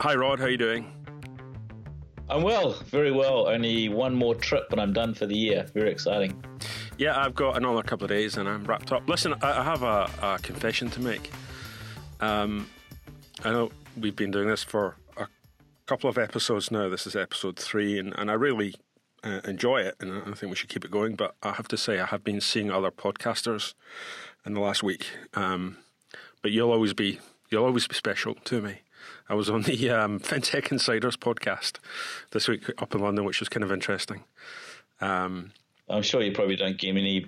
Hi, Rod. How are you doing? I'm well, very well. Only one more trip and I'm done for the year. Very exciting. Yeah, I've got another couple of days and I'm wrapped up. Listen, I have a, a confession to make. Um, I know we've been doing this for a couple of episodes now. This is episode three, and, and I really uh, enjoy it, and I think we should keep it going. But I have to say, I have been seeing other podcasters in the last week. Um, but you'll always be you'll always be special to me. I was on the um, FinTech Insiders podcast this week up in London, which was kind of interesting. Um, I'm sure you probably don't get any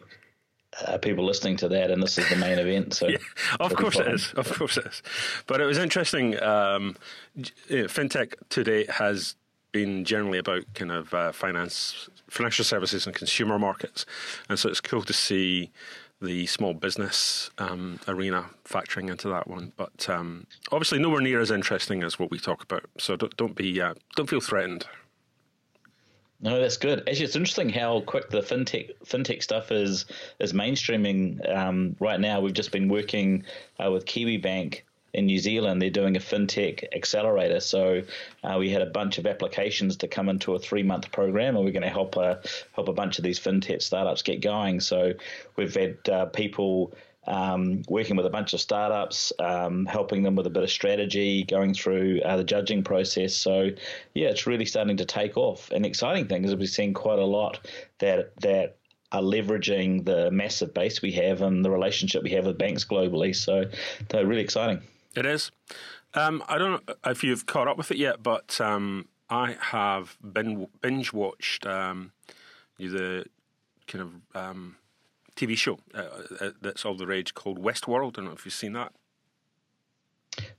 uh, people listening to that, and this is the main event. So, yeah, of course it is. Of course it is. But it was interesting. Um, FinTech today has been generally about kind of uh, finance, financial services, and consumer markets, and so it's cool to see the small business um, arena factoring into that one. But um, obviously, nowhere near as interesting as what we talk about. So don't, don't be uh, don't feel threatened. No, that's good. Actually, it's interesting how quick the fintech fintech stuff is is mainstreaming um, right now. We've just been working uh, with Kiwibank in New Zealand. They're doing a fintech accelerator. So uh, we had a bunch of applications to come into a three month program, and we're going to help a, uh, help a bunch of these fintech startups get going. So we've had uh, people. Um, working with a bunch of startups, um, helping them with a bit of strategy, going through uh, the judging process. So, yeah, it's really starting to take off. And the exciting thing is we're seeing quite a lot that that are leveraging the massive base we have and the relationship we have with banks globally. So, they're really exciting. It is. Um, I don't know if you've caught up with it yet, but um, I have been binge watched um, the kind of um, TV show uh, uh, that's all the rage called Westworld. I don't know if you've seen that.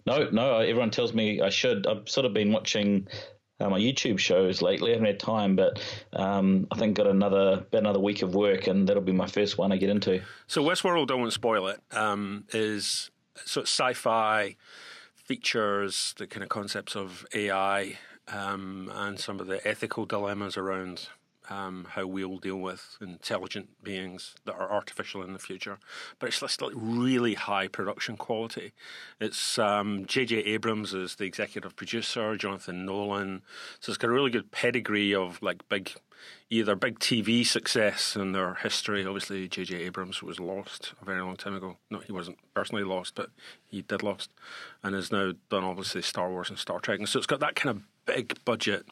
No, no. Everyone tells me I should. I've sort of been watching uh, my YouTube shows lately. I haven't had time, but um, I think got another another week of work, and that'll be my first one I get into. So Westworld, don't want to spoil it. Um, is so sci-fi features the kind of concepts of AI um, and some of the ethical dilemmas around um, how we'll deal with intelligent beings that are artificial in the future. But it's just like really high production quality. It's J.J. Um, Abrams is the executive producer, Jonathan Nolan. So it's got a really good pedigree of like big either big TV success in their history. Obviously, J.J. Abrams was lost a very long time ago. No, he wasn't personally lost, but he did lost, and has now done obviously Star Wars and Star Trek. And so it's got that kind of big budget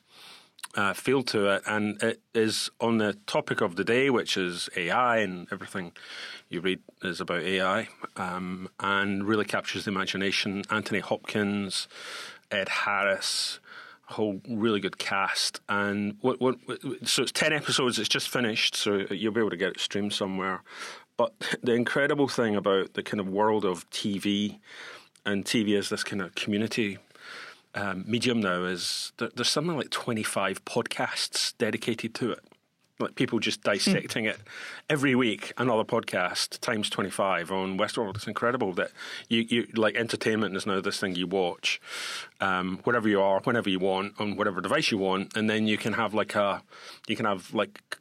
uh, feel to it, and it is on the topic of the day, which is AI, and everything you read is about AI, um, and really captures the imagination. Anthony Hopkins, Ed Harris whole really good cast. And what, what, so it's 10 episodes, it's just finished, so you'll be able to get it streamed somewhere. But the incredible thing about the kind of world of TV, and TV is this kind of community um, medium now, is there, there's something like 25 podcasts dedicated to it like people just dissecting it every week. Another podcast times twenty five on Westworld. It's incredible that you, you like entertainment is now this thing you watch um, wherever you are, whenever you want, on whatever device you want, and then you can have like a you can have like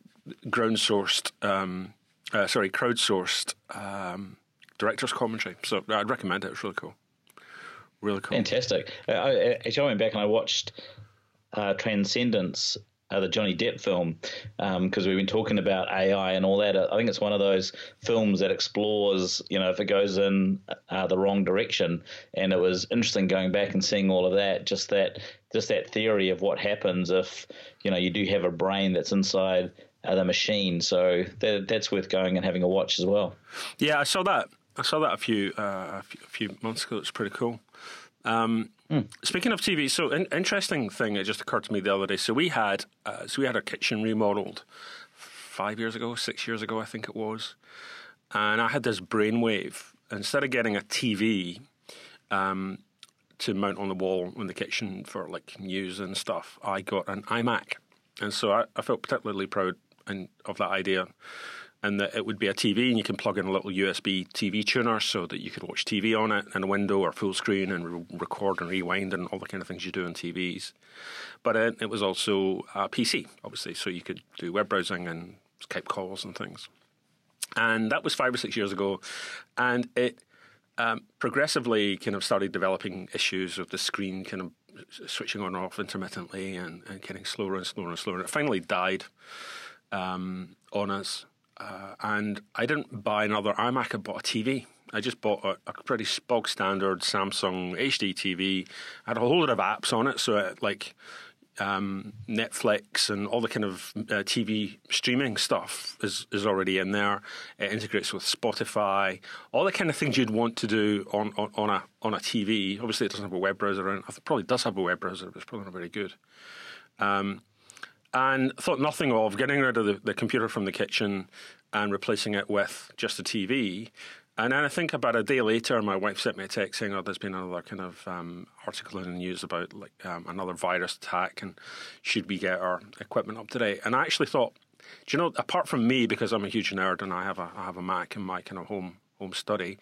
ground sourced, um, uh, sorry, crowdsourced um, director's commentary. So I'd recommend it. It's really cool. Really cool. Fantastic. Uh, I, actually, I went back and I watched uh, Transcendence uh, the Johnny Depp film because um, we've been talking about AI and all that. I think it's one of those films that explores, you know, if it goes in uh, the wrong direction. And it was interesting going back and seeing all of that. Just that, just that theory of what happens if, you know, you do have a brain that's inside uh, the machine. So that, that's worth going and having a watch as well. Yeah, I saw that. I saw that a few uh, a few, a few months ago. It's pretty cool. Um, mm. Speaking of TV, so an interesting thing that just occurred to me the other day. So we had uh, so we had our kitchen remodeled five years ago, six years ago, I think it was, and I had this brainwave. Instead of getting a TV um, to mount on the wall in the kitchen for like news and stuff, I got an iMac, and so I, I felt particularly proud and, of that idea and that it would be a TV, and you can plug in a little USB TV tuner so that you could watch TV on it in a window or full screen and re- record and rewind and all the kind of things you do on TVs. But it, it was also a PC, obviously, so you could do web browsing and Skype calls and things. And that was five or six years ago, and it um, progressively kind of started developing issues of the screen kind of switching on and off intermittently and, and getting slower and slower and slower. And it finally died um, on us. Uh, and I didn't buy another iMac, I bought a TV. I just bought a, a pretty bog standard Samsung HD TV. I had a whole lot of apps on it, so it, like um, Netflix and all the kind of uh, TV streaming stuff is, is already in there. It integrates with Spotify, all the kind of things you'd want to do on, on, on a on a TV. Obviously, it doesn't have a web browser, and it probably does have a web browser, but it's probably not very good. Um, and thought nothing of getting rid of the, the computer from the kitchen and replacing it with just a TV. And then I think about a day later, my wife sent me a text saying, "Oh, there's been another kind of um, article in the news about like um, another virus attack, and should we get our equipment up to date?" And I actually thought, do you know, apart from me, because I'm a huge nerd and I have a I have a Mac in my kind of home home study,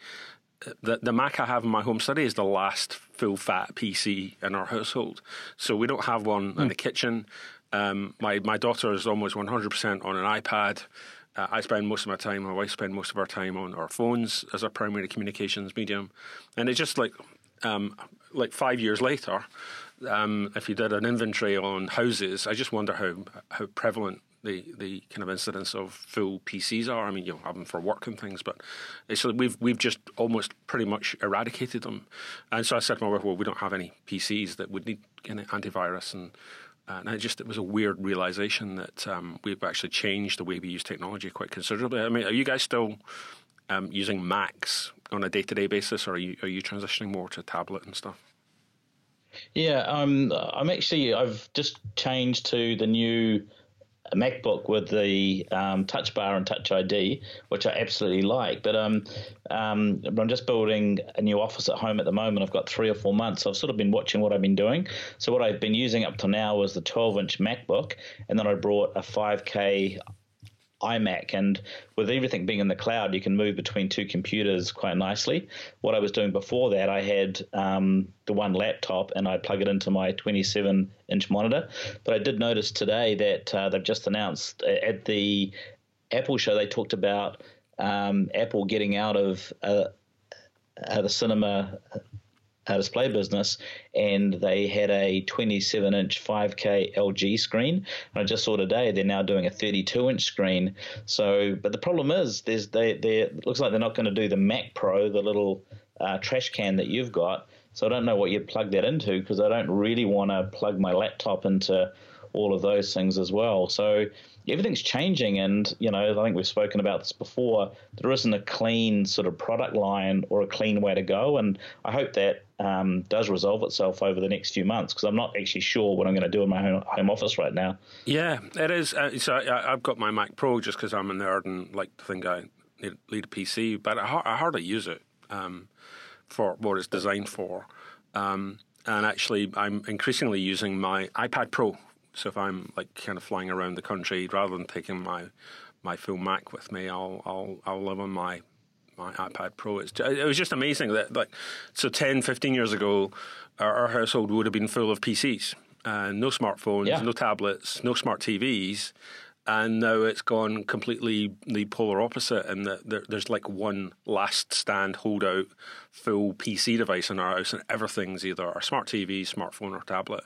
the the Mac I have in my home study is the last full fat PC in our household, so we don't have one mm. in the kitchen. Um, my my daughter is almost 100% on an iPad. Uh, I spend most of my time, my wife spends most of our time on our phones as our primary communications medium, and it's just like um, like five years later. Um, if you did an inventory on houses, I just wonder how how prevalent the, the kind of incidence of full PCs are. I mean, you'll have them for work and things, but it's, we've we've just almost pretty much eradicated them. And so I said to my wife, well, we don't have any PCs that would need of antivirus and and it just it was a weird realization that um, we've actually changed the way we use technology quite considerably. I mean, are you guys still um, using Macs on a day to day basis, or are you are you transitioning more to tablet and stuff? Yeah, um, I'm actually I've just changed to the new MacBook with the um, Touch Bar and Touch ID, which I absolutely like. But um, um, I'm just building a new office at home at the moment. I've got three or four months. So I've sort of been watching what I've been doing. So what I've been using up to now was the 12-inch MacBook, and then I brought a 5K iMac. And with everything being in the cloud, you can move between two computers quite nicely. What I was doing before that, I had um, the one laptop and I plug it into my 27 inch monitor. But I did notice today that uh, they've just announced uh, at the Apple show, they talked about um, Apple getting out of uh, uh, the cinema uh, display business, and they had a 27 inch 5K LG screen. And I just saw today they're now doing a 32 inch screen. So, but the problem is, there's they they looks like they're not going to do the Mac Pro, the little uh, trash can that you've got. So I don't know what you'd plug that into because I don't really want to plug my laptop into all of those things as well. So everything's changing, and you know I think we've spoken about this before. There isn't a clean sort of product line or a clean way to go, and I hope that um, does resolve itself over the next few months because I'm not actually sure what I'm going to do in my home, home office right now. Yeah, it is. Uh, so I, have got my Mac Pro just because I'm a nerd and like to think I need, a PC, but I, I hardly use it um, for what it's designed for. Um, and actually, I'm increasingly using my iPad Pro so if I'm like kind of flying around the country, rather than taking my my full Mac with me, I'll I'll I'll live on my my iPad Pro. It's, it was just amazing that like so 10, 15 years ago, our, our household would have been full of PCs. Uh, no smartphones, yeah. no tablets, no smart TVs, and now it's gone completely the polar opposite. And that there, there's like one last stand holdout full PC device in our house, and everything's either a smart TV, smartphone, or tablet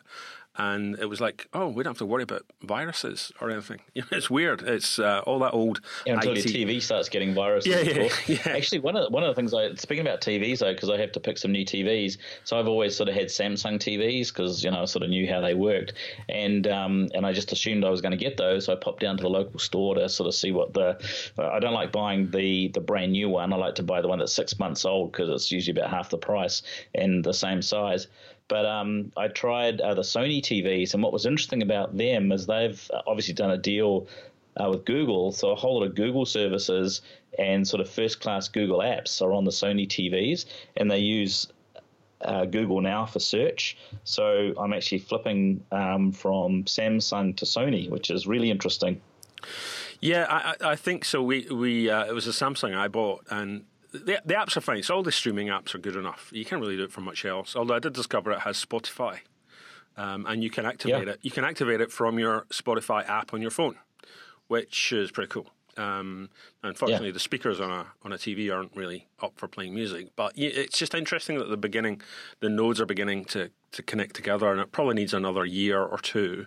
and it was like, oh, we don't have to worry about viruses or anything. You know, it's weird. It's uh, all that old. Yeah, until IT. your TV starts getting viruses. Yeah, yeah, yeah, Actually, one of the, one of the things I speaking about TVs though, because I have to pick some new TVs. So I've always sort of had Samsung TVs because you know I sort of knew how they worked, and um, and I just assumed I was going to get those. So I popped down to the local store to sort of see what the. I don't like buying the the brand new one. I like to buy the one that's six months old because it's usually about half the price and the same size. But um, I tried uh, the Sony TVs, and what was interesting about them is they've obviously done a deal uh, with Google, so a whole lot of Google services and sort of first class Google apps are on the Sony TVs, and they use uh, Google now for search. So I'm actually flipping um, from Samsung to Sony, which is really interesting. Yeah, I, I think so. We we uh, it was a Samsung I bought, and the, the apps are fine. So all the streaming apps are good enough. You can't really do it for much else. Although I did discover it has Spotify, um, and you can activate yeah. it. You can activate it from your Spotify app on your phone, which is pretty cool. Um, unfortunately, yeah. the speakers on a on a TV aren't really up for playing music. But it's just interesting that the beginning, the nodes are beginning to to connect together, and it probably needs another year or two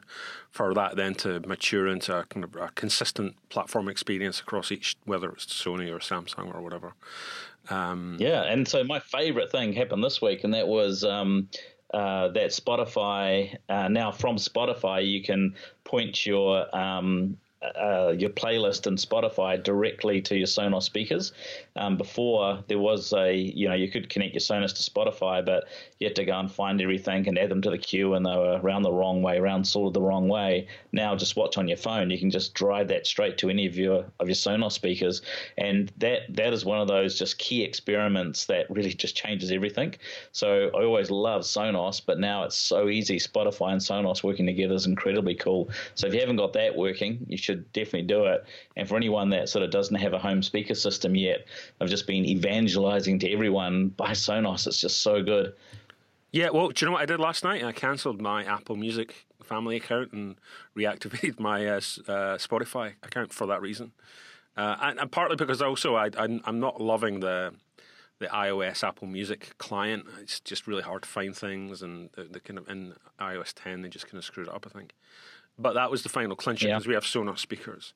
for that then to mature into a kind of a consistent platform experience across each, whether it's Sony or Samsung or whatever. Um, yeah, and so my favorite thing happened this week, and that was. Um, uh, that Spotify uh, now from Spotify you can point your um, uh, your playlist in Spotify directly to your Sonos speakers. Um, before there was a, you know, you could connect your Sonos to Spotify, but you had to go and find everything and add them to the queue, and they were around the wrong way, around sort of the wrong way. Now, just watch on your phone. You can just drive that straight to any of your of your Sonos speakers, and that that is one of those just key experiments that really just changes everything. So I always love Sonos, but now it's so easy. Spotify and Sonos working together is incredibly cool. So if you haven't got that working, you should should definitely do it. And for anyone that sort of doesn't have a home speaker system yet, I've just been evangelizing to everyone buy Sonos. It's just so good. Yeah, well, do you know what I did last night? I cancelled my Apple Music family account and reactivated my uh, uh, Spotify account for that reason. Uh, and, and, partly because also I, am not loving the the iOS Apple Music client. It's just really hard to find things, and the, the kind of in iOS 10 they just kind of screwed it up. I think. But that was the final clincher because yeah. we have Sonos speakers.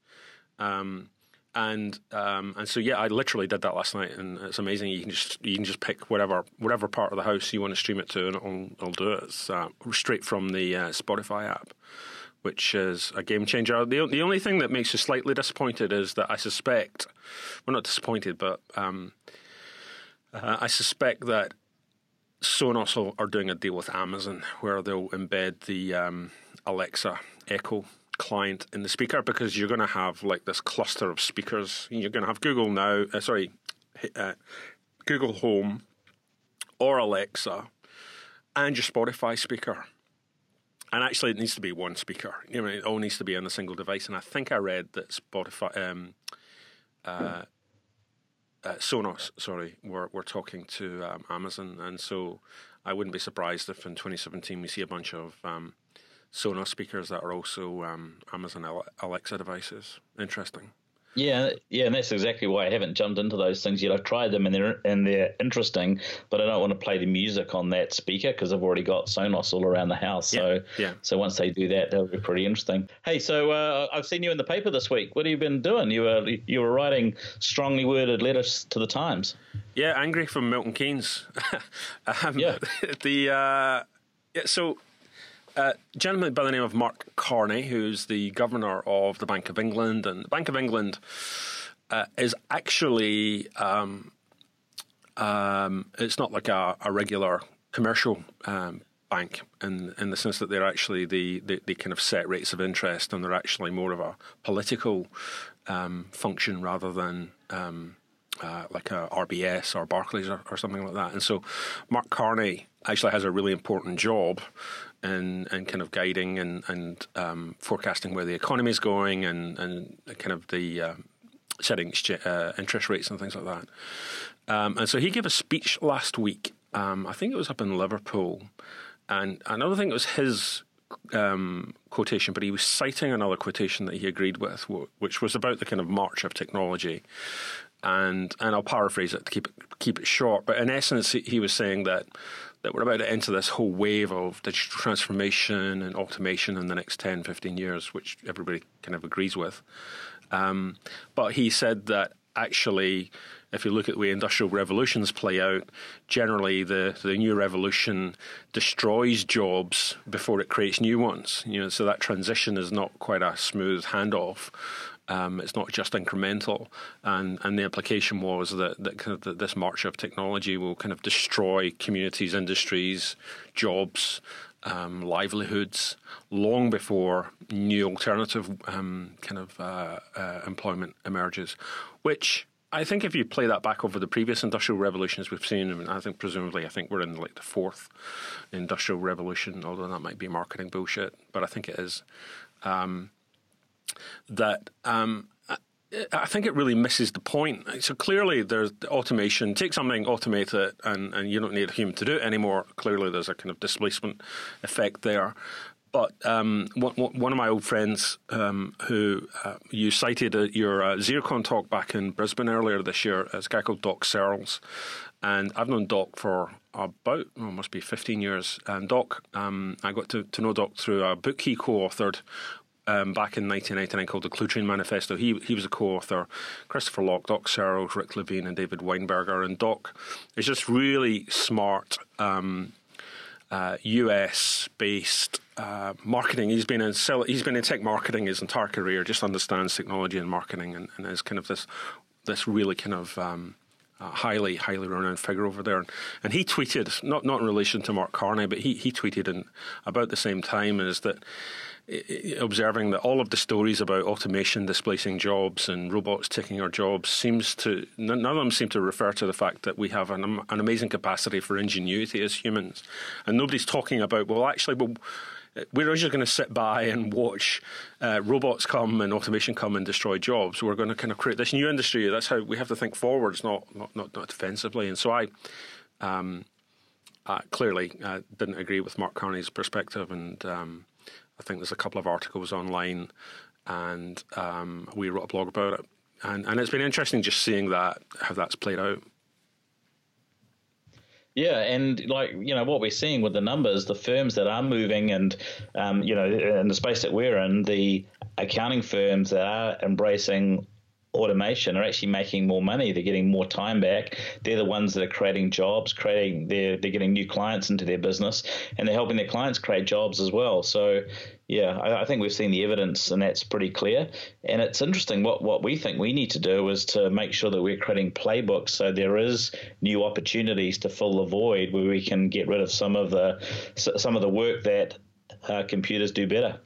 Um, and um, and so yeah, I literally did that last night, and it's amazing. You can just you can just pick whatever whatever part of the house you want to stream it to, and it'll, it'll do it. It's uh, straight from the uh, Spotify app, which is a game changer. The the only thing that makes you slightly disappointed is that I suspect, well, not disappointed, but um, uh, I suspect that Sonos are doing a deal with Amazon where they'll embed the um, Alexa Echo client in the speaker because you're going to have like this cluster of speakers. You're going to have Google Now, uh, sorry, uh, Google Home or Alexa and your Spotify speaker. And actually, it needs to be one speaker. You know, it all needs to be on a single device. And I think I read that Spotify, um, uh, uh, Sonos, sorry, we're we're talking to um, Amazon, and so I wouldn't be surprised if in 2017 we see a bunch of um, Sonos speakers that are also um, Amazon Alexa devices. Interesting. Yeah, yeah, and that's exactly why I haven't jumped into those things yet. I've tried them and they're and they're interesting, but I don't want to play the music on that speaker because I've already got Sonos all around the house. So yeah, yeah. so once they do that, that'll be pretty interesting. Hey, so uh, I've seen you in the paper this week. What have you been doing? You were you were writing strongly worded letters to the Times. Yeah, angry from Milton Keynes. um, yeah, the uh, yeah, so a gentleman by the name of Mark Carney, who's the governor of the Bank of England, and the Bank of England uh, is actually um, um, it's not like a, a regular commercial um, bank in in the sense that they're actually the, the, the kind of set rates of interest, and they're actually more of a political um, function rather than. Um, uh, like a RBS or Barclays or, or, something like that. And so Mark Carney actually has a really important job and and kind of guiding and and um, forecasting where the economy is going and and kind of the uh, setting uh, interest rates and things like that. Um, and so he gave a speech last week. Um, I think it was up in Liverpool, and don't think it was his um, quotation, but he was citing another quotation that he agreed with, which was about the kind of march of technology. And and I'll paraphrase it to keep it keep it short. But in essence, he was saying that that we're about to enter this whole wave of digital transformation and automation in the next 10, 15 years, which everybody kind of agrees with. Um, but he said that actually, if you look at the way industrial revolutions play out, generally the, the new revolution destroys jobs before it creates new ones. You know, so that transition is not quite a smooth handoff. Um, it's not just incremental, and and the implication was that that, kind of that this march of technology will kind of destroy communities, industries, jobs, um, livelihoods long before new alternative um, kind of uh, uh, employment emerges, which. I think if you play that back over the previous industrial revolutions we've seen, I, think presumably I think we're in like the fourth industrial revolution, although that might be marketing bullshit, but I think it is. Um, that um, I think it really misses the point. So clearly, there's automation. Take something, automate it, and, and you don't need a human to do it anymore. Clearly, there's a kind of displacement effect there. but um, one, of my old friends um, who uh, you cited uh, your uh, Xerocon talk back in Brisbane earlier this year is a guy called Doc Searls. And I've known Doc for about, oh, must be 15 years. And Doc, um, I got to, to know Doc through a book he co authored um, back in 1999 called the Train Manifesto. He he was a co-author. Christopher Locke, Doc Searls, Rick Levine, and David Weinberger. And Doc is just really smart um, uh, US based uh, marketing. He's been in he's been in tech marketing his entire career. Just understands technology and marketing, and, and is kind of this this really kind of um, uh, highly highly renowned figure over there. And, and, he tweeted not not in relation to Mark Carney, but he he tweeted in about the same time is that observing that all of the stories about automation displacing jobs and robots taking our jobs seems to none of them seem to refer to the fact that we have an, an amazing capacity for ingenuity as humans, and nobody's talking about well actually well we're just going to sit by and watch uh, robots come and automation come and destroy jobs. We're going to kind of create this new industry. That's how we have to think forwards, not not not, not defensively. And so I. Um, uh, clearly uh, didn't agree with Mark Carney's perspective, and um, I think there's a couple of articles online, and um, we wrote a blog about it. And, and it's been interesting just seeing that how that's played out. Yeah, and like you know what we're seeing with the numbers, the firms that are moving, and um, you know in the space that we're in, the accounting firms that are embracing automation are actually making more money. They're getting more time back. They're the ones that are creating jobs, creating they're they're getting new clients into their business, and they're helping their clients create jobs as well. So yeah, I, I, think we've seen the evidence, and that's pretty clear. And it's interesting. What what we think we need to do is to make sure that we're creating playbooks so there is new opportunities to fill the void where we can get rid of some of the some of the work that uh, computers do better.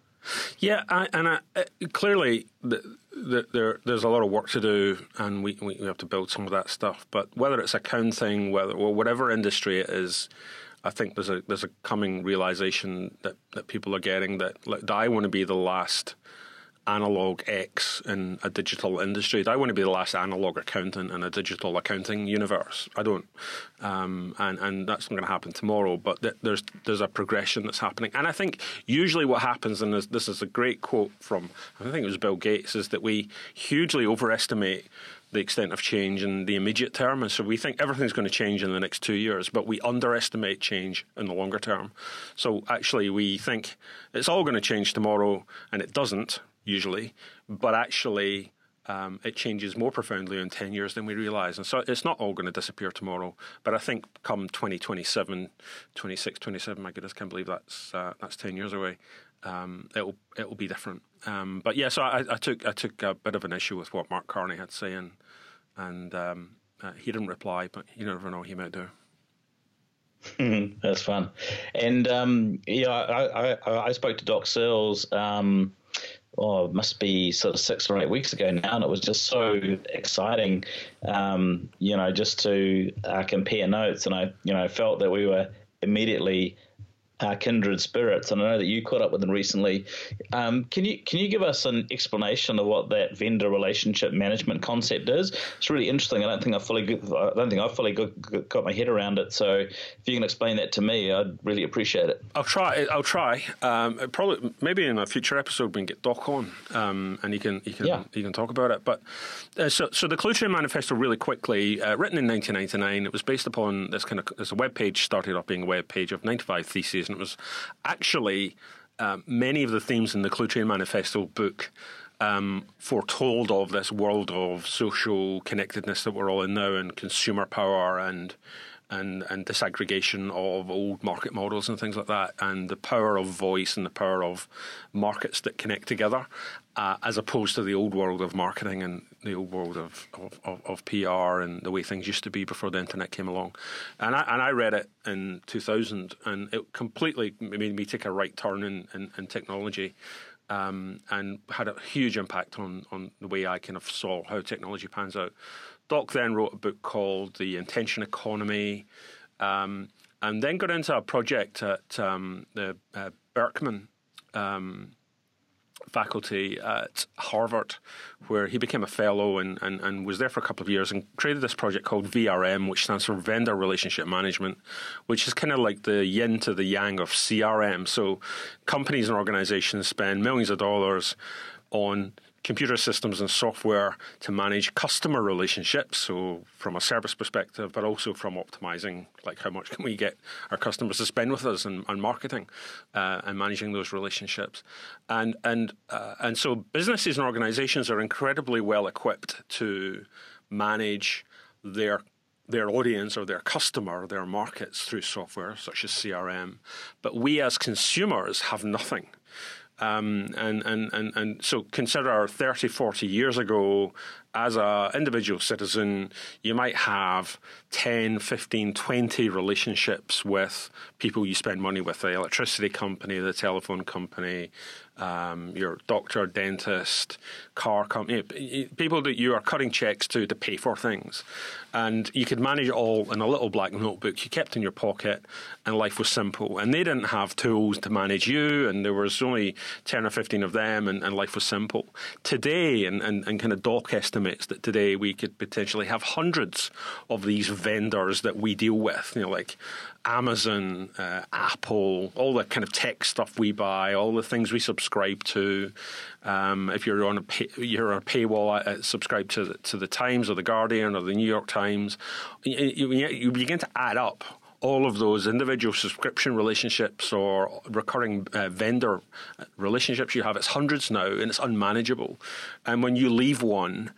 Yeah, I, and I, uh, clearly the, the, there, there's a lot of work to do, and we, we have to build some of that stuff. But whether it's accounting, whether or whatever industry it is, I think there's a there's a coming realization that, that people are getting that like, I want to be the last analog X in a digital industry. I want to be the last analog accountant in a digital accounting universe. I don't, um, and and that's not going to happen tomorrow. But th- there's there's a progression that's happening, and I think usually what happens, and this, this is a great quote from I think it was Bill Gates, is that we hugely overestimate the extent of change in the immediate term. And so we think everything's going to change in the next two years, but we underestimate change in the longer term. So actually, we think it's all going to change tomorrow, and it doesn't usually, but actually um, it changes more profoundly in 10 years than we realise. And so it's not all going to disappear tomorrow, but I think come 2027, 26, 27, my goodness, can't believe that's, uh, that's 10 years away. Um, it'll it'll be different. Um, but yeah, so I, I, took I took a bit of an issue with what Mark Carney had to say, and, um, uh, he didn't reply, but you never know, he might do. That's fun, and um, yeah, I, I, I spoke to Doc Searls um, oh, it must be sort of six or eight weeks ago now, and it was just so exciting, um, you know, just to uh, compare notes, and I, you know, felt that we were immediately uh, kindred spirits, and I know that you caught up with them recently. Um, can you can you give us an explanation of what that vendor relationship management concept is? It's really interesting. I don't think I fully I don't think I fully got, got my head around it. So if you can explain that to me, I'd really appreciate it. I'll try. I'll try. Um, probably maybe in a future episode we can get Doc on, um, and he can he can yeah. he can talk about it. But uh, so so the Cluetrain Manifesto really quickly uh, written in 1999. It was based upon this kind of this a web page started off being a web page of 95 theses and it was actually um, many of the themes in the Train Manifesto book um, foretold of this world of social connectedness that we're all in now, and consumer power and and and disaggregation of old market models and things like that, and the power of voice and the power of markets that connect together, uh, as opposed to the old world of marketing and the old world of, of, of, of, PR and the way things used to be before the internet came along. And I and I read it in 2000, and it completely made me take a right turn in in, in technology. Um, and had a huge impact on, on the way I kind of saw how technology pans out. Doc then wrote a book called The Intention Economy, um, and then got into a project at um, the uh, Berkman um, faculty at Harvard, where he became a fellow and, and, and was there for a couple of years and created this project called VRM, which stands for Vendor Relationship Management, which is kind of like the yin to the yang of CRM. So companies and organizations spend millions of dollars on computer systems and software to manage customer relationships. So from a service perspective, but also from optimizing, like how much can we get our customers to spend with us and, and marketing uh, and managing those relationships. And and uh, and so businesses and organizations are incredibly well equipped to manage their their audience or their customer, their markets through software such as CRM. But we as consumers have nothing. Um, and, and, and, and so consider 30, 40 years ago, as an individual citizen, you might have 10, 15, 20 relationships with people you spend money with the electricity company, the telephone company, um, your doctor, dentist, car company, people that you are cutting checks to to pay for things. And you could manage it all in a little black notebook you kept in your pocket, and life was simple. And they didn't have tools to manage you, and there was only 10 or 15 of them, and, and life was simple. Today, and, and, and kind of Doc estimates that today we could potentially have hundreds of these vendors that we deal with, you know, like Amazon, uh, Apple, all the kind of tech stuff we buy, all the things we subscribe to. Um, if you're on a pay, you're a paywall, uh, subscribe to the, to the Times or the Guardian or the New York Times. You, you, you begin to add up all of those individual subscription relationships or recurring uh, vendor relationships you have. It's hundreds now, and it's unmanageable. And when you leave one,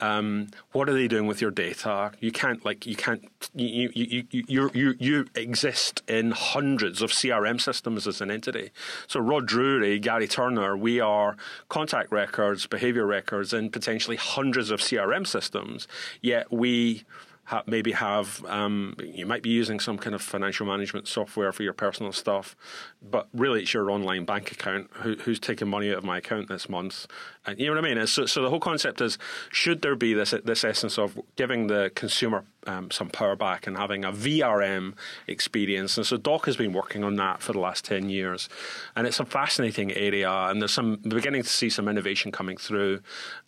um, what are they doing with your data? You can't like you can't you you you you you, you exist in hundreds of CRM systems as an entity. So Rod Drury, Gary Turner, we are contact records, behavior records, and potentially hundreds of CRM systems. Yet we ha- maybe have um, you might be using some kind of financial management software for your personal stuff, but really it's your online bank account who, who's taking money out of my account this month. And you know what I mean? So, so the whole concept is: should there be this this essence of giving the consumer um, some power back and having a VRM experience? And so Doc has been working on that for the last ten years, and it's a fascinating area. And there's some beginning to see some innovation coming through.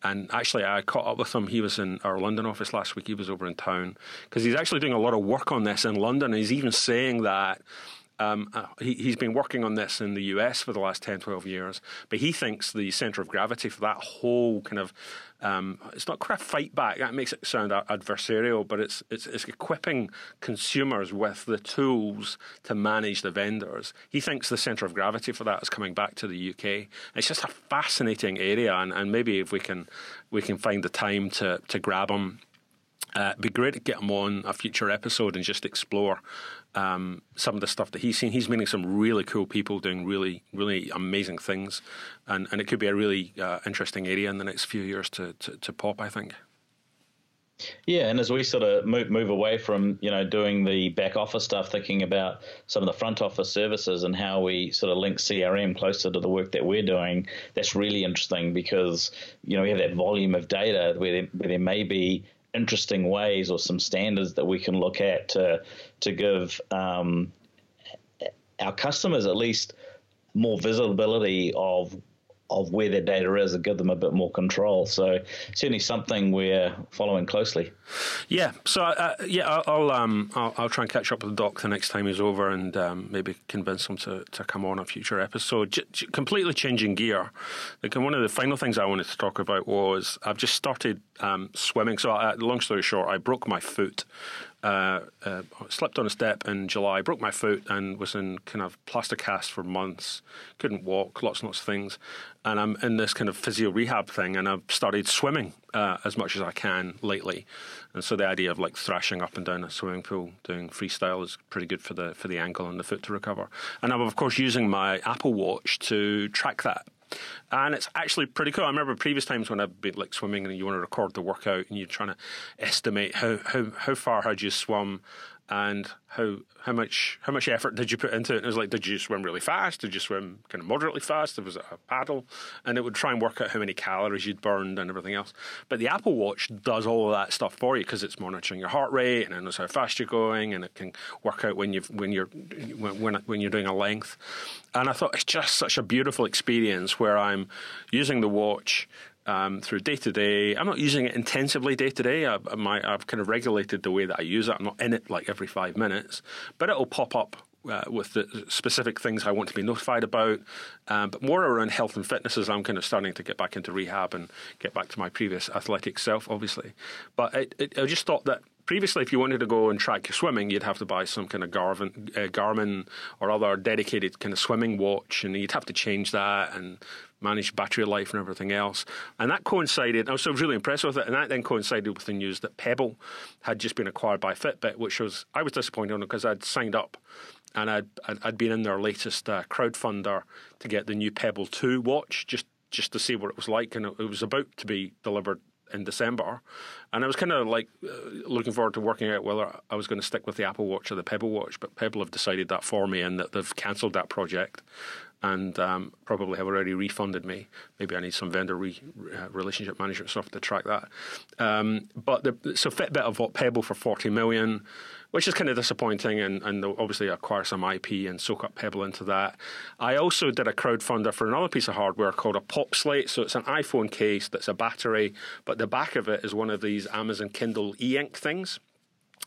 And actually, I caught up with him. He was in our London office last week. He was over in town because he's actually doing a lot of work on this in London. And he's even saying that um, uh, he, has been working on this in the US for the last 10, 12 years, but he thinks the center of gravity for that whole kind of um, it's not quite a fight back. That makes it sound adversarial, but it's, it's, it's equipping consumers with the tools to manage the vendors. He thinks the centre of gravity for that is coming back to the UK. It's just a fascinating area, and, and maybe if we can we can find the time to to grab him uh, it'd be great to get him on a future episode and just explore um, some of the stuff that he's seen. He's meeting some really cool people doing really, really amazing things, and, and it could be a really uh, interesting area in the next few years to, to, to pop, I think. Yeah, and as we sort of move move away from you know doing the back office stuff, thinking about some of the front office services and how we sort of link CRM closer to the work that we're doing, that's really interesting because you know we have that volume of data where there, where there may be interesting ways or some standards that we can look at to to give um, our customers at least more visibility of of where their data is and give them a bit more control. So certainly something we're following closely. Yeah. So uh, yeah, I'll um, I'll, I'll try and catch up with Doc the next time he's over and um, maybe convince him to, to come on a future episode. J- j- completely changing gear. Like one of the final things I wanted to talk about was I've just started um, swimming. So uh, long story short, I broke my foot uh, uh, slipped on a step in July, broke my foot, and was in kind of plaster cast for months. Couldn't walk, lots and lots of things. And I'm in this kind of physio rehab thing, and I've started swimming uh, as much as I can lately. And so the idea of like thrashing up and down a swimming pool, doing freestyle, is pretty good for the for the ankle and the foot to recover. And I'm of course using my Apple Watch to track that and it's actually pretty cool. I remember previous times when I've been like swimming and you want to record the workout and you're trying to estimate how how, how far had you swum and how how much how much effort did you put into it? And it was like, did you swim really fast? Did you swim kind of moderately fast? Was it a paddle? And it would try and work out how many calories you'd burned and everything else. But the Apple Watch does all of that stuff for you because it's monitoring your heart rate and it knows how fast you're going, and it can work out when you when you're when when you're doing a length. And I thought it's just such a beautiful experience where I'm using the watch um, through day to day. I'm not using it intensively day to day. I've kind of regulated the way that I use it. I'm not in it like every five minutes, but it'll pop up uh, with the specific things I want to be notified about, um, but more around health and fitness as I'm kind of starting to get back into rehab and get back to my previous athletic self, obviously. But it, it, I just thought that previously, if you wanted to go and track your swimming, you'd have to buy some kind of Garmin, uh, Garmin or other dedicated kind of swimming watch, and you'd have to change that and manage battery life and everything else. And that coincided, I was really impressed with it, and that then coincided with the news that Pebble had just been acquired by Fitbit, which was, I was disappointed on because I'd signed up and I'd, I'd been in their latest uh, crowdfunder to get the new Pebble 2 watch just just to see what it was like, and it, it was about to be delivered in December, and I was kind of like uh, looking forward to working out whether I was going to stick with the Apple Watch or the Pebble Watch. But Pebble have decided that for me, and that they've cancelled that project, and um, probably have already refunded me. Maybe I need some vendor re, uh, relationship management stuff to track that. Um, but the, so Fitbit have Pebble for forty million, which is kind of disappointing, and, and obviously acquire some IP and soak up Pebble into that. I also did a crowdfunder for another piece of hardware called a Popslate. So it's an iPhone case that's a battery, but the back of it is one of these Amazon Kindle e-ink things.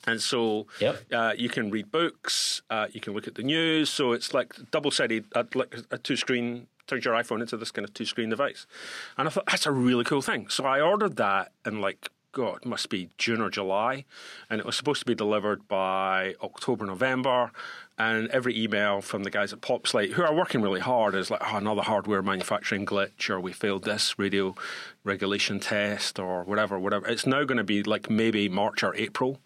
And so yep. uh, you can read books, uh, you can look at the news. So it's like double sided, uh, like a two screen, turns your iPhone into this kind of two screen device. And I thought, that's a really cool thing. So I ordered that in like, God, must be June or July. And it was supposed to be delivered by October, November. And every email from the guys at Popslate, who are working really hard, is like, oh, another hardware manufacturing glitch, or we failed this radio regulation test, or whatever, whatever. It's now going to be like maybe March or April.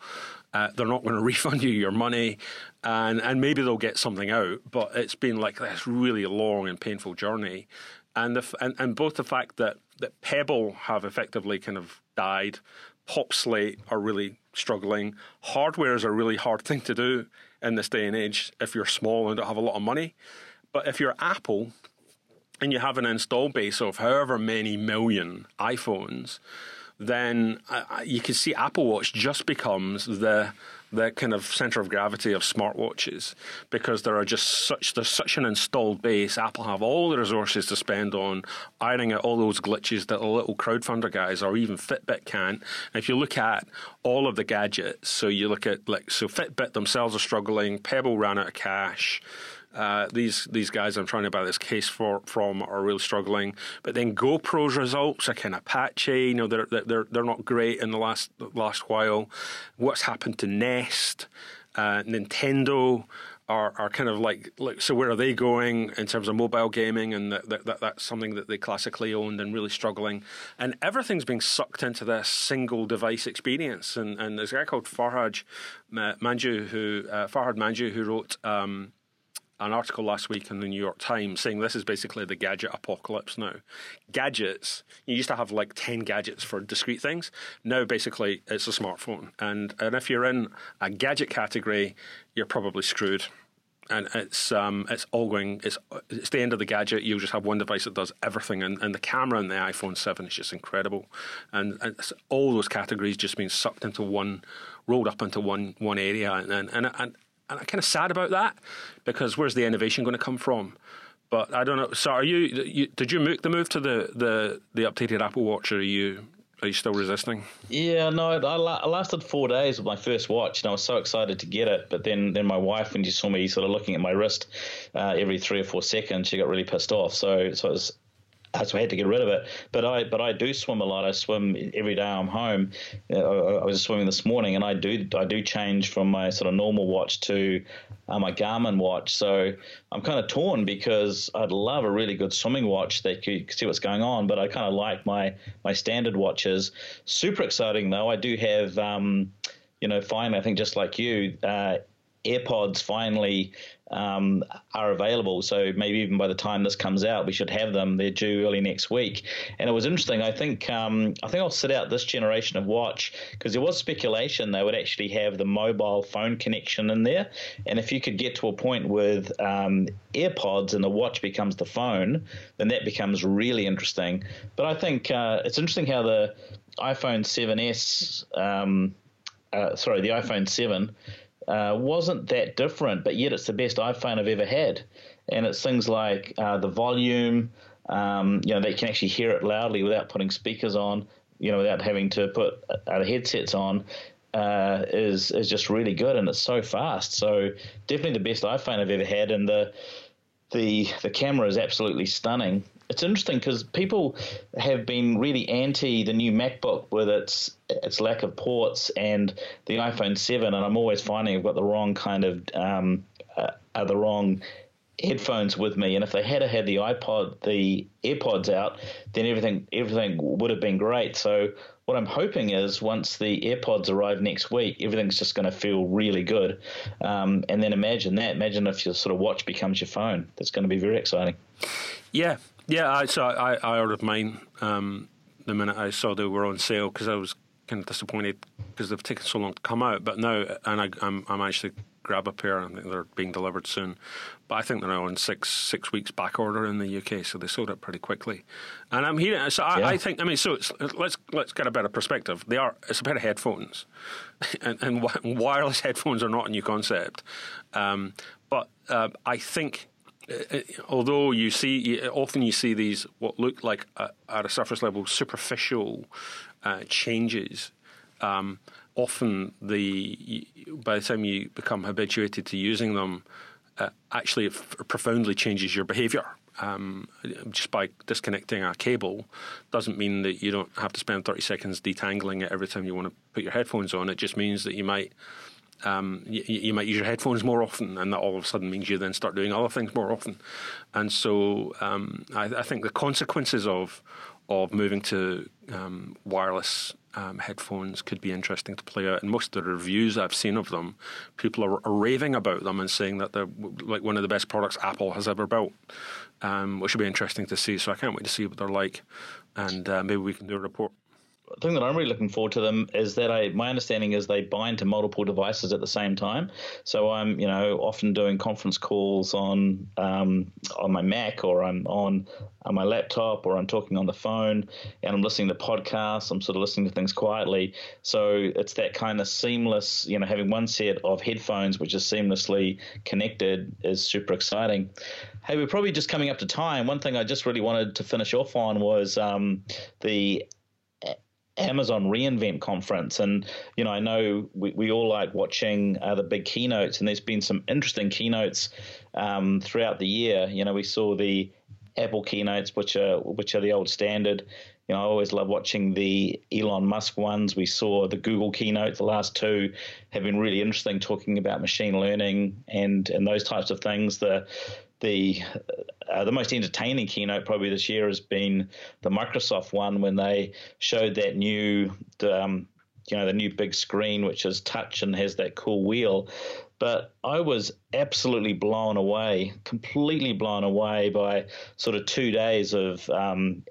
Uh, they're not going to refund you your money, and and maybe they'll get something out. But it's been like this really long and painful journey, and the and, and both the fact that that Pebble have effectively kind of died, Popslate are really struggling. Hardware is a really hard thing to do in this day and age if you're small and don't have a lot of money. But if you're Apple and you have an install base of however many million iPhones, then uh, you can see Apple Watch just becomes the the kind of center of gravity of smartwatches because there are just such there's such an installed base. Apple have all the resources to spend on ironing out all those glitches that the little crowdfunder guys or even Fitbit can't. If you look at all of the gadgets, so you look at like so Fitbit themselves are struggling, Pebble ran out of cash. Uh, these these guys I'm trying to buy this case for from are really struggling. But then GoPro's results are kind of patchy. You know, they're they're they're not great in the last last while. What's happened to Nest, uh, Nintendo? Are, are kind of like, like so where are they going in terms of mobile gaming and that, that, that's something that they classically owned and really struggling and everything's being sucked into this single device experience and, and there's a guy called Farhad Manjoo who uh, Farhad Manjoo who wrote um, an article last week in the New York Times saying this is basically the gadget apocalypse now. Gadgets, you used to have like 10 gadgets for discrete things. Now, basically, it's a smartphone. And, and if you're in a gadget category, you're probably screwed. And it's um, it's all going. It's it's the end of the gadget. You just have one device that does everything, and, and the camera in the iPhone Seven is just incredible. And, and all those categories just being sucked into one, rolled up into one one area, and and and, and I'm kind of sad about that because where's the innovation going to come from? But I don't know. So, are you, you? Did you make the move to the, the, the updated Apple Watch, or are you are you still resisting? Yeah, no. I, I lasted four days with my first watch, and I was so excited to get it. But then, then my wife, when she saw me sort of looking at my wrist uh, every three or four seconds, she got really pissed off. So, so it was so I had to get rid of it. But I but I do swim a lot. I swim every day I'm home. Uh, I was swimming this morning, and I do I do change from my sort of normal watch to uh, my Garmin watch. So I'm kind of torn because I'd love a really good swimming watch that can see what's going on, but I kind of like my my standard watches. Super exciting though. I do have. Um, you know, finally, I think just like you, uh, AirPods finally um, are available. So maybe even by the time this comes out, we should have them. They're due early next week. And it was interesting. I think um, I think I'll sit out this generation of watch because there was speculation they would actually have the mobile phone connection in there. And if you could get to a point with um, AirPods and the watch becomes the phone, then that becomes really interesting. But I think uh, it's interesting how the iPhone 7s, um, uh, sorry, the iPhone 7 uh, wasn't that different, but yet it's the best iPhone I've ever had. And it's things like uh, the volume, um, you know, they can actually hear it loudly without putting speakers on, you know, without having to put uh, headsets on. Uh, is is just really good and it's so fast. So definitely the best iPhone I've ever had, and the the the camera is absolutely stunning it's interesting because people have been really anti the new MacBook with its its lack of ports and the iPhone 7, and I'm always finding I've got the wrong kind of um, uh, the wrong headphones with me, and if they had had the iPod, the AirPods out, then everything everything would have been great. So what I'm hoping is once the AirPods arrive next week, everything's just going to feel really good. Um, and then imagine that. Imagine if your sort of watch becomes your phone. That's going to be very exciting. Yeah, yeah, I so I, I ordered mine um, the minute I saw they were on sale because I was kind of disappointed because they've taken so long to come out. But now, and I, I'm I managed to grab a pair. I think they're being delivered soon. But I think they're now on six six weeks back order in the UK, so they sold it pretty quickly. And I'm hearing. So I, yeah. I think. I mean, so let's let's get a better perspective. They are. It's a pair of headphones, and, and wireless headphones are not a new concept. Um, but uh, I think although you see often you see these what look like uh, at a surface level superficial uh, changes. Um, often the by the time you become habituated to using them, uh, actually it f- profoundly changes your behaviour. Um, just by disconnecting a cable doesn't mean that you don't have to spend 30 seconds detangling it every time you want to put your headphones on. It just means that you might um, you, you, might use your headphones more often, and that all of a sudden means you then start doing other things more often. And so um, I, I, think the consequences of of moving to um, wireless um, headphones could be interesting to play out. And most of the reviews I've seen of them, people are, are, raving about them and saying that they're like one of the best products Apple has ever built, um, which will be interesting to see. So I can't wait to see what they're like, and uh, maybe we can do a report thing that I'm really looking forward to them is that I my understanding is they bind to multiple devices at the same time. So I'm you know often doing conference calls on um, on my Mac or I'm on on my laptop or I'm talking on the phone and I'm listening to podcasts. I'm sort of listening to things quietly. So it's that kind of seamless you know having one set of headphones which is seamlessly connected is super exciting. Hey, we're probably just coming up to time. One thing I just really wanted to finish off on was um, the Amazon reInvent conference, and you know I know we, we all like watching uh, the big keynotes, and there's been some interesting keynotes um, throughout the year. You know we saw the Apple keynotes, which are which are the old standard. You know I always love watching the Elon Musk ones. We saw the Google keynote. The last two have been really interesting, talking about machine learning and and those types of things. The the uh, the most entertaining keynote probably this year has been the Microsoft one when they showed that new um, you know the new big screen which is touch and has that cool wheel but I was absolutely blown away, completely blown away by sort of two days of um,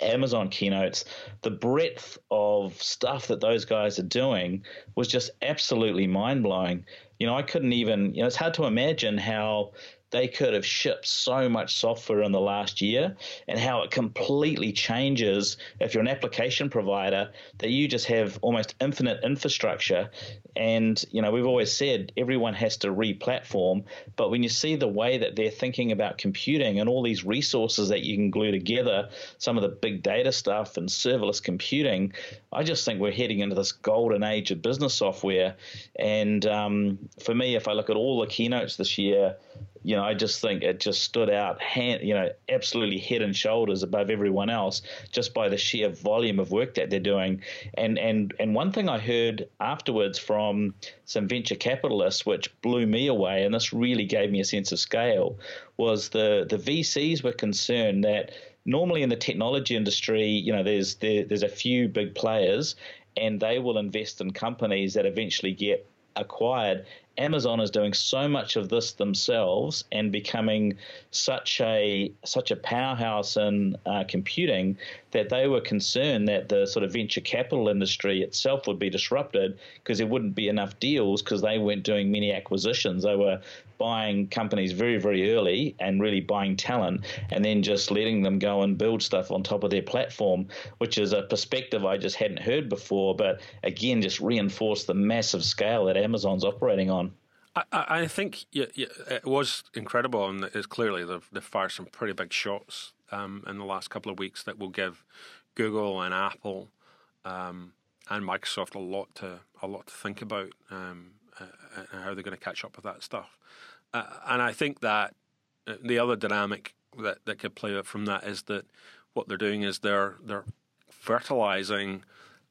Amazon keynotes. The breadth of stuff that those guys are doing was just absolutely mind blowing. You know, I couldn't even, you know, it's hard to imagine how they could have shipped so much software in the last year and how it completely changes if you're an application provider that you just have almost infinite infrastructure. And you know we've always said everyone has to re-platform but when you see the way that they're thinking about computing and all these resources that you can glue together some of the big data stuff and serverless computing i just think we're heading into this golden age of business software. And um, for me if i look at all the keynotes this year you know, I just think it just stood out, hand, you know, absolutely head and shoulders above everyone else just by the sheer volume of work that they're doing. And and and one thing I heard afterwards from some venture capitalists, which blew me away, and this really gave me a sense of scale, was the the VCs were concerned that normally in the technology industry, you know, there's there, there's a few big players, and they will invest in companies that eventually get acquired Amazon is doing so much of this themselves and becoming such a such a powerhouse in uh, computing that they were concerned that the sort of venture capital industry itself would be disrupted because there wouldn't be enough deals because they weren't doing many acquisitions. They were buying companies very very early and really buying talent and then just letting them go and build stuff on top of their platform, which is a perspective I just hadn't heard before. But again, just reinforced the massive scale that Amazon's operating on. I, I think it was incredible, and it's clearly they've, they've fired some pretty big shots um, in the last couple of weeks that will give Google and Apple um, and Microsoft a lot to a lot to think about um, uh, and how they're going to catch up with that stuff. Uh, and I think that uh, the other dynamic that, that could play out from that is that what they're doing is they're they're fertilizing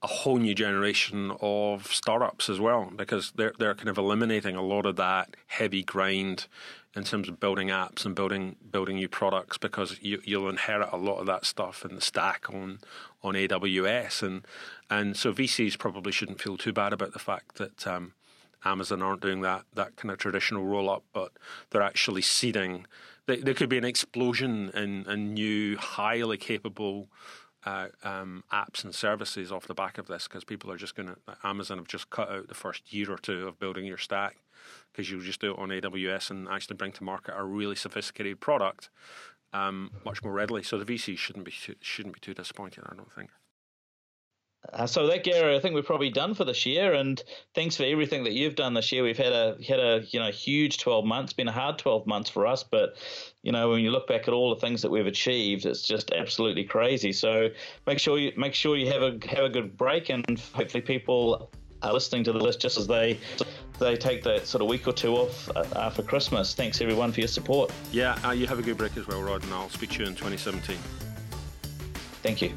a whole new generation of startups as well because they're they're kind of eliminating a lot of that heavy grind in terms of building apps and building building new products because you, you'll inherit a lot of that stuff in the stack on on AWS and and so VCs probably shouldn't feel too bad about the fact that um, Amazon aren't doing that that kind of traditional roll up, but they're actually seeding. There could be an explosion in, in new, highly capable uh, um, apps and services off the back of this because people are just going to. Amazon have just cut out the first year or two of building your stack because you just do it on AWS and actually bring to market a really sophisticated product um, much more readily. So the VC shouldn't be shouldn't be too disappointed. I don't think. Uh, so that Gary, I think we're probably done for this year, and thanks for everything that you've done this year. We've had a had a you know huge twelve months, been a hard twelve months for us, but you know when you look back at all the things that we've achieved, it's just absolutely crazy. So make sure you make sure you have a have a good break, and hopefully people are listening to the list just as they they take that sort of week or two off uh, for Christmas. Thanks everyone for your support. Yeah, uh, you have a good break as well, Rod, and I'll speak to you in 2017. Thank you.